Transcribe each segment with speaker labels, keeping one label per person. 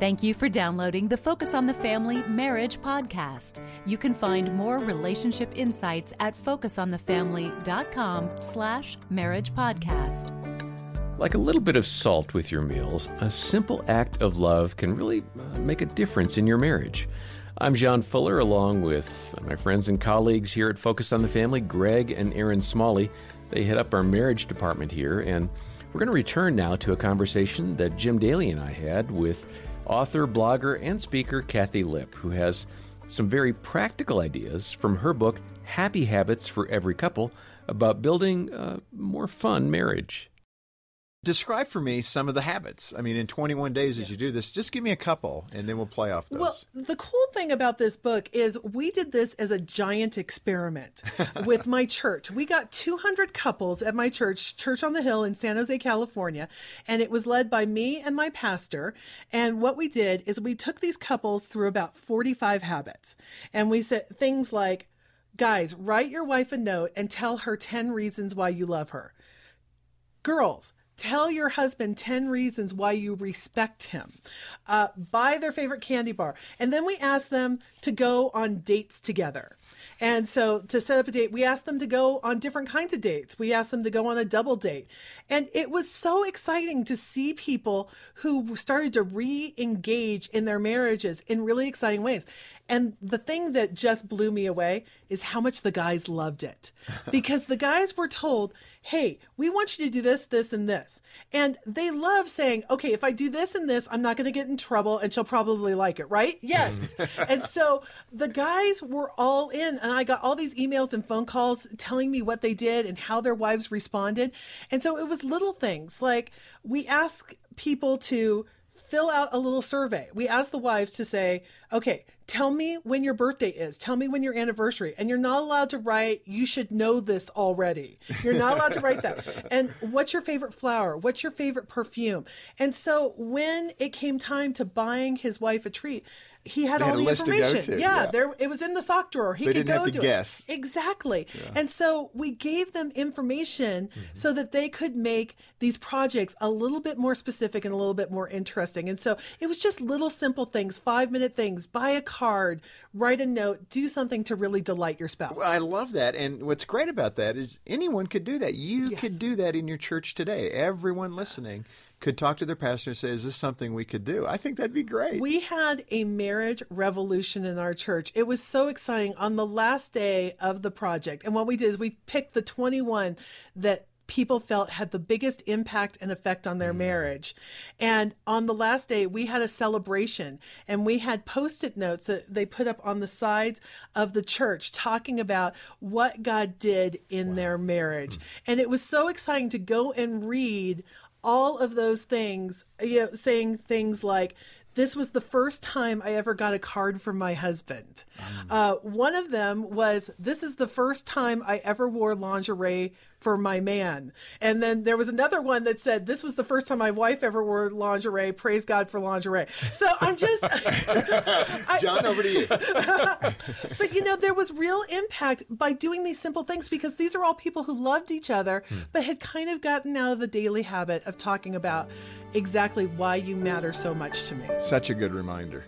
Speaker 1: Thank you for downloading the Focus on the Family Marriage podcast. You can find more relationship insights at focusonthefamily.com slash marriage podcast.
Speaker 2: Like a little bit of salt with your meals, a simple act of love can really uh, make a difference in your marriage. I'm John Fuller, along with my friends and colleagues here at Focus on the Family, Greg and Erin Smalley. They head up our marriage department here, and we're going to return now to a conversation that Jim Daly and I had with author, blogger, and speaker Kathi Lipp, who has some very practical ideas from her book, Happy Habits for Every Couple, about building a more fun marriage.
Speaker 3: Describe for me some of the habits. I mean, in 21 days as you do this, just give me a couple and then we'll play off those.
Speaker 4: Well, the cool thing about this book is we did this as a giant experiment with my church. We got 200 couples at my church, Church on the Hill in San Jose, California, and it was led by me and my pastor. And what we did is we took these couples through about 45 habits. And we said things like, guys, write your wife a note and tell her 10 reasons why you love her. Girls, Tell your husband 10 reasons why you respect him. Uh, buy their favorite candy bar. And then we ask them to go on dates together. And so to set up a date, we asked them to go on different kinds of dates. We asked them to go on a double date. And it was so exciting to see people who started to re engage in their marriages in really exciting ways. And the thing that just blew me away is how much the guys loved it. because the guys were told, hey, we want you to do this, this, and this. And they love saying, okay, if I do this and this, I'm not going to get in trouble and she'll probably like it, right? Yes. and so the guys were all in. And I got all these emails and phone calls telling me what they did and how their wives responded. And so it was little things like we ask people to fill out a little survey. We ask the wives to say, okay, tell me when your birthday is. Tell me when your anniversary. And you're not allowed to write, you should know this already. You're not allowed to write that. And what's your favorite flower? What's your favorite perfume? And so when it came time to buying his wife a treat, he had
Speaker 3: They
Speaker 4: all the
Speaker 3: list to
Speaker 4: information.
Speaker 3: to,
Speaker 4: yeah,
Speaker 3: yeah.
Speaker 4: there it was in the sock drawer. He
Speaker 3: They
Speaker 4: could go
Speaker 3: to
Speaker 4: it.
Speaker 3: guess.
Speaker 4: Exactly. And so we gave them information
Speaker 3: Mm-hmm.
Speaker 4: so that they could make these projects a little bit more specific and a little bit more interesting. And so it was just little simple things, five minute things, buy a card, write a note, do something to really delight your spouse.
Speaker 3: Well, I love that. And what's great about that is anyone could do that. You
Speaker 4: Yes.
Speaker 3: could do that in your church today. Everyone listening could talk to their pastor and say, Is this something we could do? I think that'd be great.
Speaker 4: We had a marriage revolution in our church. It was so exciting on the last day of the project. And what we did is we picked the 21 that people felt had the biggest impact and effect on their mm. marriage. And on the last day, we had a celebration and we had post it notes that they put up on the sides of the church talking about what God did in their marriage. Hmm. And it was so exciting to go and read all of those things, you know, saying things like, this was the first time I ever got a card from my husband. Uh, one of them was, This is the first time I ever wore lingerie for my man. And then there was another one that said, This was the first time my wife ever wore lingerie. Praise God for lingerie. So I'm just. I-
Speaker 3: John, over to you.
Speaker 4: but you know, there was real impact by doing these simple things because these are all people who loved each other, but had kind of gotten out of the daily habit of talking about exactly why you matter so much to me.
Speaker 3: Such a good reminder.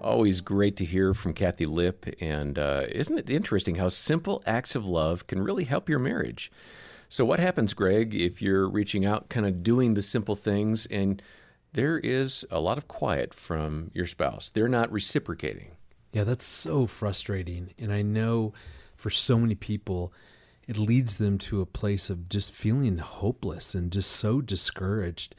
Speaker 2: Always great to hear from Kathi Lipp. And uh, isn't it interesting how simple acts of love can really help your marriage? So, what happens, Greg, if you're reaching out, kind of doing the simple things, and there is a lot of quiet from your spouse? They're not reciprocating.
Speaker 5: Yeah, that's so frustrating. And I know for so many people, it leads them to a place of just feeling hopeless and just so discouraged.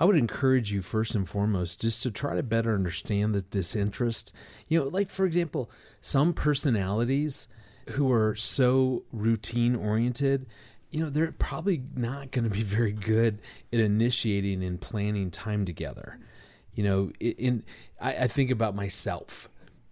Speaker 5: I would encourage you, first and foremost, just to try to better understand the disinterest. You know, like for example, some personalities who are so routine oriented, you know, they're probably not going to be very good at initiating and planning time together. You know, in I, I think about myself.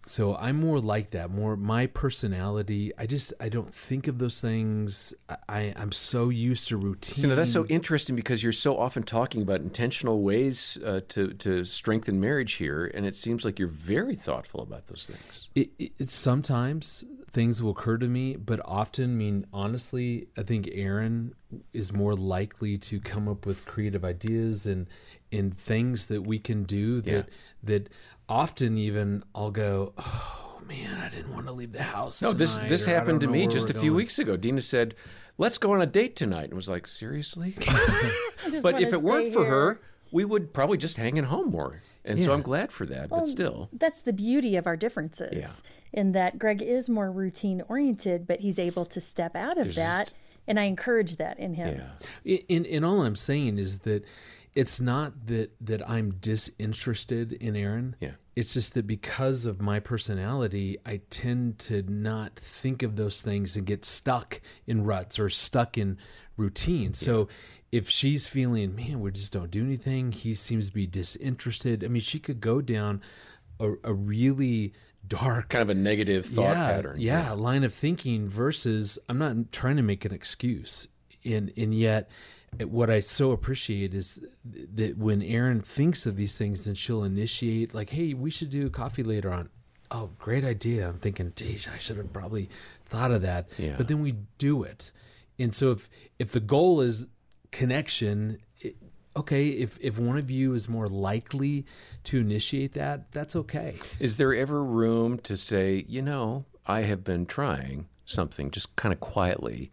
Speaker 5: So I'm more like that, more my personality. I just I don't think of those things. I, I'm so used to routine.
Speaker 2: You know, that's so interesting because you're so often talking about intentional ways uh, to to strengthen marriage here, and it seems like you're very thoughtful about those things.
Speaker 5: it, it, it's sometimes things will occur to me, but often, I mean, honestly, I think Erin is more likely to come up with creative ideas and and things that we can do that
Speaker 2: Yeah.
Speaker 5: that often even I'll go, oh man, I didn't want to leave the house.
Speaker 2: No, this
Speaker 5: tonight,"
Speaker 2: this
Speaker 5: or,
Speaker 2: happened to me just a few
Speaker 5: going."
Speaker 2: weeks ago. Dina said, "Let's go on a date tonight," and was like, "Seriously?" But if it weren't
Speaker 6: stay
Speaker 2: for her, we would probably just hang at home more. And so I'm glad for that.
Speaker 6: Well,
Speaker 2: but still,
Speaker 6: that's the beauty of our differences
Speaker 2: Yeah.
Speaker 6: in that Greg is more routine oriented, but he's able to step out of
Speaker 2: There's
Speaker 6: that.
Speaker 2: just-
Speaker 6: and I encourage that in him.
Speaker 2: yeah,
Speaker 5: In, in all I'm saying is that it's not that that I'm disinterested in Erin.
Speaker 2: Yeah.
Speaker 5: It's just that because of my personality, I tend to not think of those things and get stuck in ruts or stuck in routine. So if she's feeling, man, we just don't do anything, he seems to be disinterested. I mean, she could go down a, a really dark
Speaker 2: kind of a negative thought
Speaker 5: yeah,
Speaker 2: pattern.
Speaker 5: Yeah, line of thinking versus I'm not trying to make an excuse. And and yet eh, what I so appreciate is that when Erin thinks of these things and she'll initiate like, hey, we should do coffee later on. Oh, great idea. I'm thinking, geez, I should have probably thought of that.
Speaker 2: Yeah.
Speaker 5: But then we do it. And so if if the goal is connection, it, okay, if if one of you is more likely to initiate that, that's okay.
Speaker 2: Is there ever room to say, you know, I have been trying something just kind of quietly,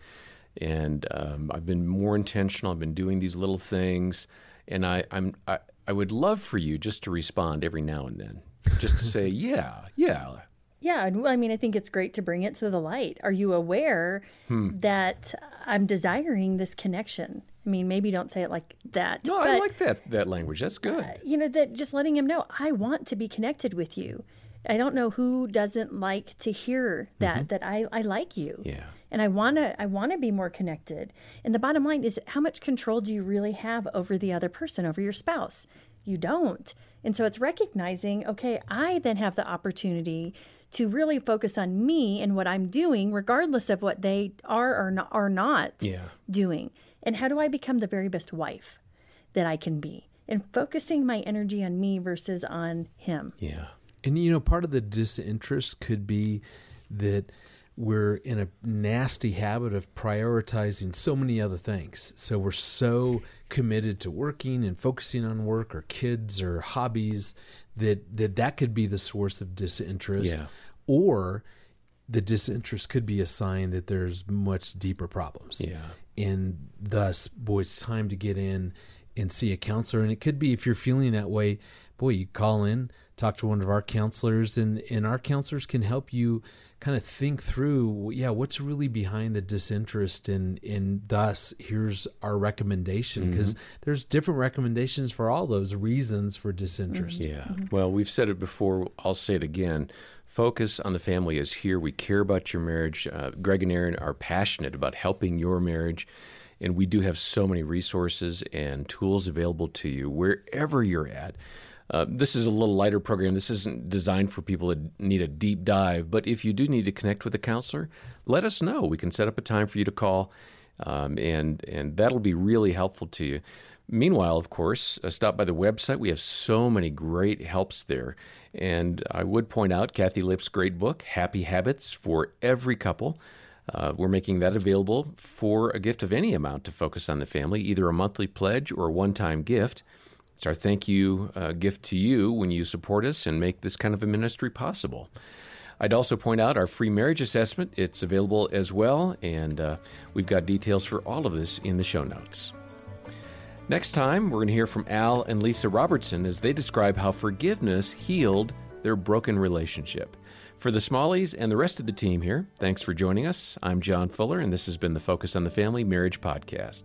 Speaker 2: and um, I've been more intentional. I've been doing these little things, and I, I'm I, I would love for you just to respond every now and then, just to say, yeah, yeah,
Speaker 6: Yeah, and well, I mean, I think it's great to bring it to the light. Are you aware
Speaker 2: Hmm.
Speaker 6: that I'm desiring this connection? I mean, maybe don't say it like that.
Speaker 2: No,
Speaker 6: but,
Speaker 2: I like that that language. That's uh, good.
Speaker 6: you know, that just letting him know, I want to be connected with you. I don't know who doesn't like to hear that mm-hmm. that I, I like you.
Speaker 2: Yeah.
Speaker 6: And I wanna I wanna be more connected. And the bottom line is how much control do you really have over the other person, over your spouse? You don't. And so it's recognizing, okay, I then have the opportunity to really focus on me and what I'm doing, regardless of what they are or not are not
Speaker 2: Yeah.
Speaker 6: doing. And how do I become the very best wife that I can be? And focusing my energy on me versus on him.
Speaker 2: Yeah.
Speaker 5: And you know, part of the disinterest could be that we're in a nasty habit of prioritizing so many other things. So we're so committed to working and focusing on work or kids or hobbies that that, that could be the source of disinterest.
Speaker 2: Yeah.
Speaker 5: Or the disinterest could be a sign that there's much deeper problems
Speaker 2: Yeah.
Speaker 5: And thus boy it's time to get in and see a counselor and it could be if you're feeling that way boy you call in talk to one of our counselors and and our counselors can help you kind of think through yeah what's really behind the disinterest and and thus here's our recommendation mm-hmm. because there's different recommendations for all those reasons for disinterest mm-hmm.
Speaker 2: Yeah. Well, we've said it before. I'll say it again. Focus on the family is here. We care about your marriage. Uh, Greg and Erin are passionate about helping your marriage. And we do have so many resources and tools available to you wherever you're at. Uh, this is a little lighter program. This isn't designed for people that need a deep dive. But if you do need to connect with a counselor, let us know. We can set up a time for you to call, um, and and that'll be really helpful to you. Meanwhile, of course, uh, stop by the website. We have so many great helps there. And I would point out Kathi Lipp's great book, Happy Habits for Every Couple. Uh, we're making that available for a gift of any amount to focus on the family, either a monthly pledge or a one time gift. It's our thank you uh, gift to you when you support us and make this kind of a ministry possible. I'd also point out our free marriage assessment. It's available as well, and uh, we've got details for all of this in the show notes. Next time, we're going to hear from Al and Lisa Robertson as they describe how forgiveness healed their broken relationship. For the Smalleys and the rest of the team here, thanks for joining us. I'm John Fuller, and this has been the Focus on the Family Marriage Podcast.